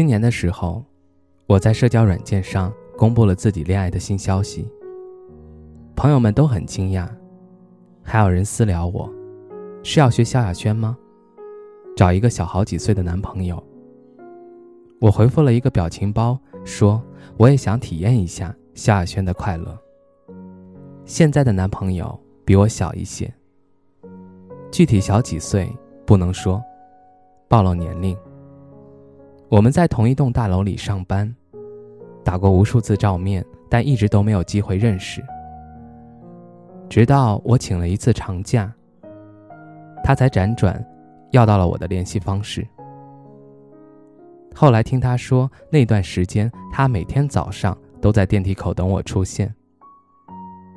今年的时候，我在社交软件上公布了自己恋爱的新消息。朋友们都很惊讶，还有人私聊我，是要学萧亚轩吗？找一个小好几岁的男朋友。我回复了一个表情包，说我也想体验一下萧亚轩的快乐。现在的男朋友比我小一些，具体小几岁不能说，暴露年龄。我们在同一栋大楼里上班，打过无数次照面，但一直都没有机会认识。直到我请了一次长假，他才辗转要到了我的联系方式。后来听他说，那段时间他每天早上都在电梯口等我出现，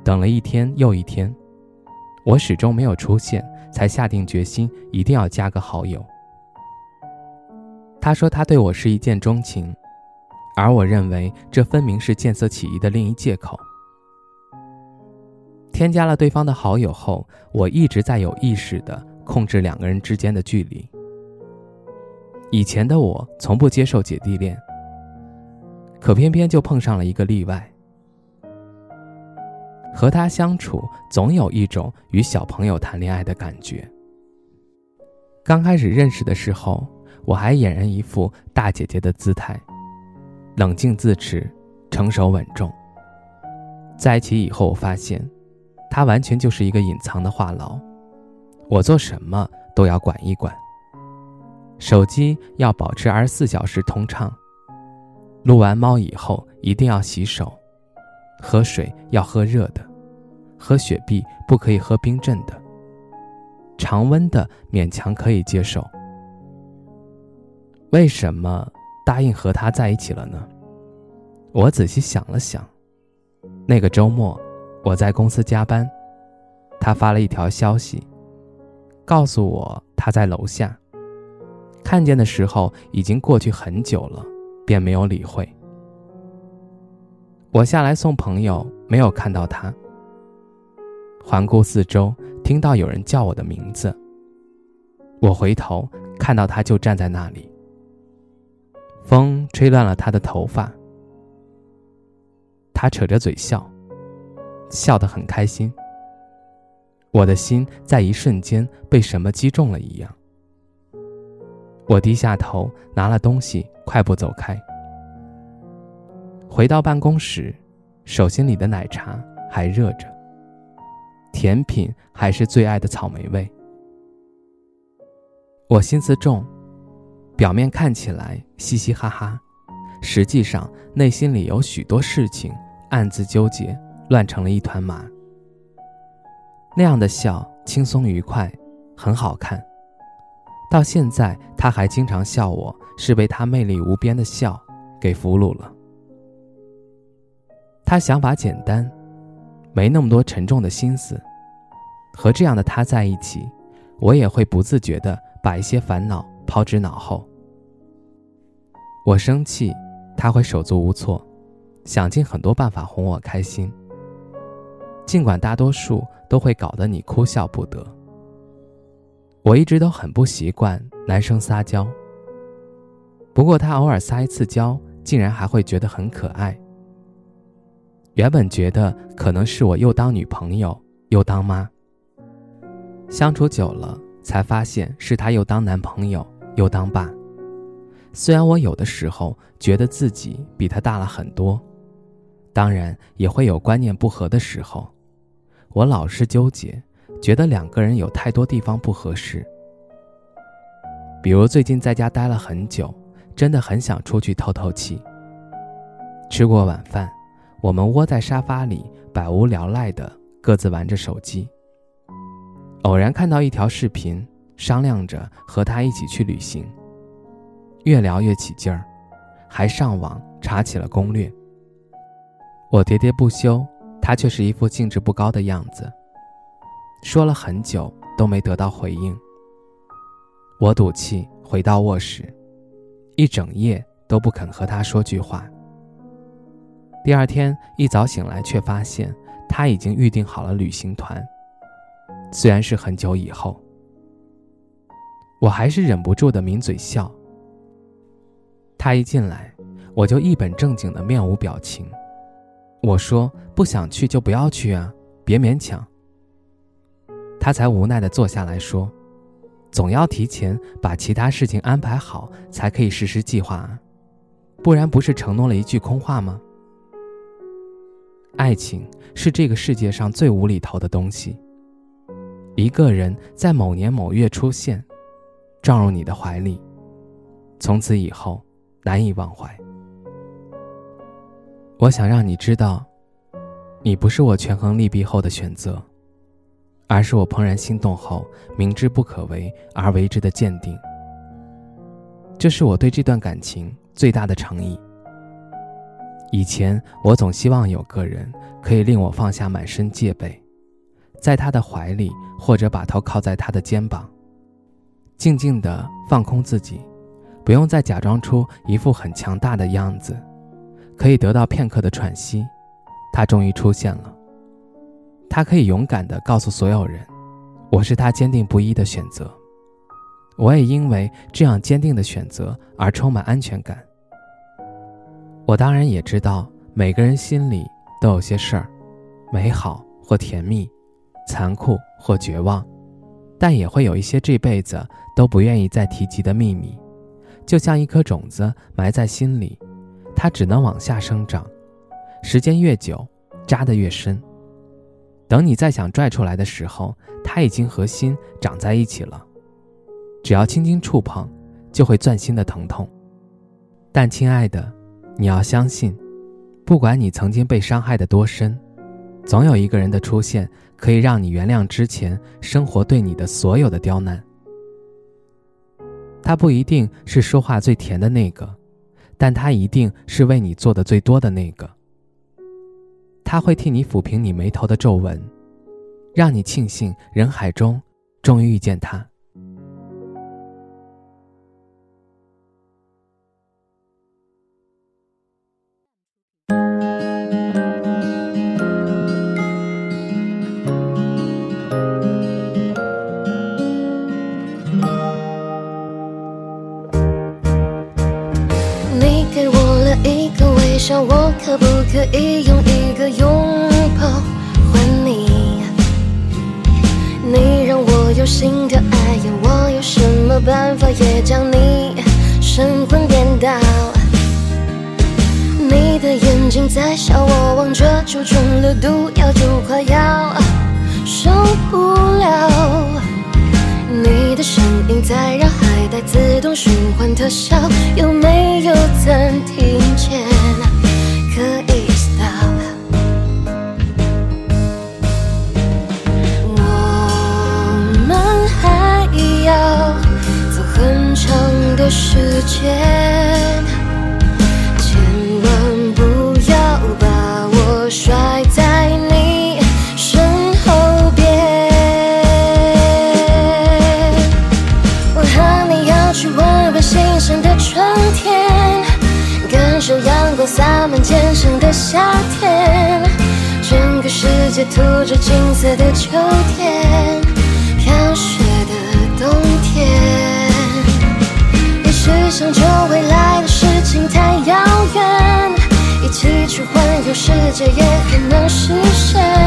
等了一天又一天，我始终没有出现，才下定决心一定要加个好友。他说他对我是一见钟情，而我认为这分明是见色起意的另一借口。添加了对方的好友后，我一直在有意识地控制两个人之间的距离。以前的我从不接受姐弟恋，可偏偏就碰上了一个例外。和他相处，总有一种与小朋友谈恋爱的感觉。刚开始认识的时候。我还俨然一副大姐姐的姿态，冷静自持，成熟稳重。在一起以后，我发现，他完全就是一个隐藏的话痨，我做什么都要管一管。手机要保持二十四小时通畅，撸完猫以后一定要洗手，喝水要喝热的，喝雪碧不可以喝冰镇的，常温的勉强可以接受。为什么答应和他在一起了呢？我仔细想了想，那个周末我在公司加班，他发了一条消息，告诉我他在楼下。看见的时候已经过去很久了，便没有理会。我下来送朋友，没有看到他。环顾四周，听到有人叫我的名字，我回头看到他就站在那里。风吹乱了他的头发，他扯着嘴笑，笑得很开心。我的心在一瞬间被什么击中了一样。我低下头拿了东西，快步走开。回到办公室，手心里的奶茶还热着，甜品还是最爱的草莓味。我心思重。表面看起来嘻嘻哈哈，实际上内心里有许多事情暗自纠结，乱成了一团麻。那样的笑轻松愉快，很好看。到现在他还经常笑我是被他魅力无边的笑给俘虏了。他想法简单，没那么多沉重的心思。和这样的他在一起，我也会不自觉地把一些烦恼。抛之脑后。我生气，他会手足无措，想尽很多办法哄我开心。尽管大多数都会搞得你哭笑不得。我一直都很不习惯男生撒娇。不过他偶尔撒一次娇，竟然还会觉得很可爱。原本觉得可能是我又当女朋友又当妈，相处久了才发现是他又当男朋友。又当爸，虽然我有的时候觉得自己比他大了很多，当然也会有观念不合的时候。我老是纠结，觉得两个人有太多地方不合适。比如最近在家待了很久，真的很想出去透透气。吃过晚饭，我们窝在沙发里，百无聊赖的各自玩着手机。偶然看到一条视频。商量着和他一起去旅行，越聊越起劲儿，还上网查起了攻略。我喋喋不休，他却是一副兴致不高的样子，说了很久都没得到回应。我赌气回到卧室，一整夜都不肯和他说句话。第二天一早醒来，却发现他已经预定好了旅行团。虽然是很久以后，我还是忍不住的抿嘴笑。他一进来，我就一本正经的面无表情。我说不想去就不要去啊，别勉强。他才无奈的坐下来说：“总要提前把其他事情安排好，才可以实施计划啊，不然不是承诺了一句空话吗？”爱情是这个世界上最无厘头的东西。一个人在某年某月出现，撞入你的怀里，从此以后难以忘怀。我想让你知道，你不是我权衡利弊后的选择，而是我怦然心动后明知不可为而为之的鉴定。这是我对这段感情最大的诚意。以前我总希望有个人可以令我放下满身戒备。在他的怀里，或者把头靠在他的肩膀，静静地放空自己，不用再假装出一副很强大的样子，可以得到片刻的喘息。他终于出现了，他可以勇敢地告诉所有人，我是他坚定不移的选择。我也因为这样坚定的选择而充满安全感。我当然也知道，每个人心里都有些事儿，美好或甜蜜。残酷或绝望，但也会有一些这辈子都不愿意再提及的秘密，就像一颗种子埋在心里，它只能往下生长，时间越久，扎得越深。等你再想拽出来的时候，它已经和心长在一起了，只要轻轻触碰，就会钻心的疼痛。但亲爱的，你要相信，不管你曾经被伤害的多深。总有一个人的出现，可以让你原谅之前生活对你的所有的刁难。他不一定是说话最甜的那个，但他一定是为你做的最多的那个。他会替你抚平你眉头的皱纹，让你庆幸人海中终于遇见他。笑，我可不可以用一个拥抱换你？你让我有心的爱，我有什么办法也将你神魂颠倒？你的眼睛在笑，我望着就中了毒药，就快要受不了。你的声音在绕海带自动循环特效，有没有暂停键？千万不要把我甩在你身后边。我和你要去闻闻新鲜的春天，感受阳光洒满肩上的夏天，整个世界涂着金色的秋天。想着未来的事情太遥远，一起去环游世界也很难实现。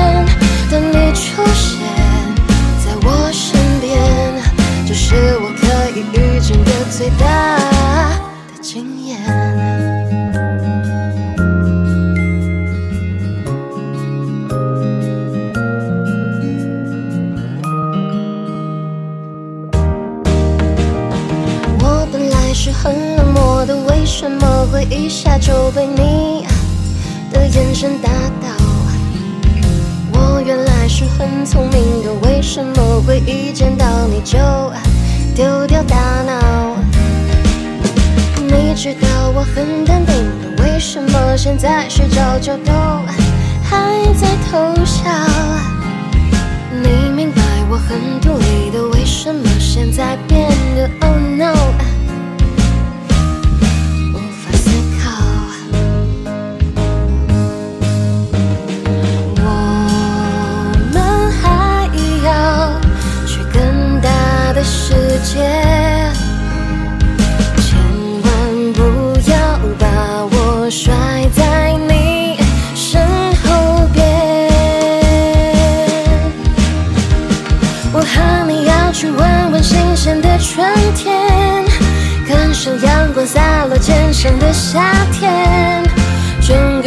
是很冷漠的，为什么会一下就被你的眼神打倒？我原来是很聪明的，为什么会一见到你就丢掉大脑？你知道我很淡定的，为什么现在睡着觉都还在偷笑？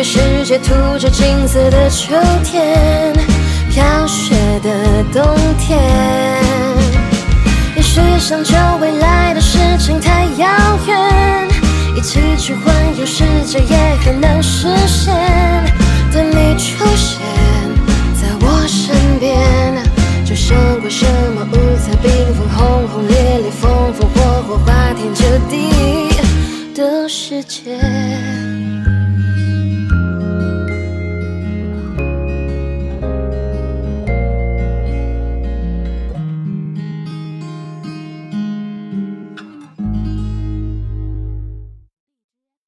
个世界涂着金色的秋天，飘雪的冬天。也许想着未来的事情太遥远，一起去环游世界也很难实现。等你出现在我身边，就胜过什么五彩缤纷、轰轰烈